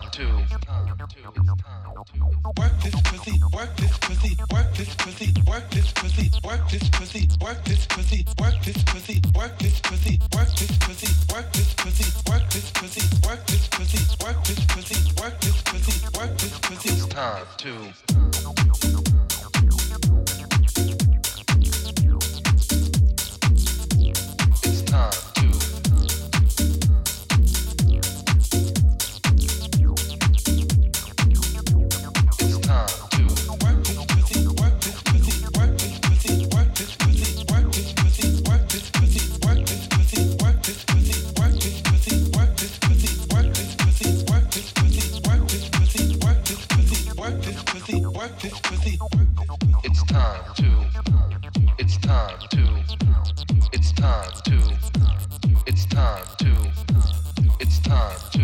time to work this pussy, work this pussy, work this pussy, work this pussy, work this pussy, work this pussy, time.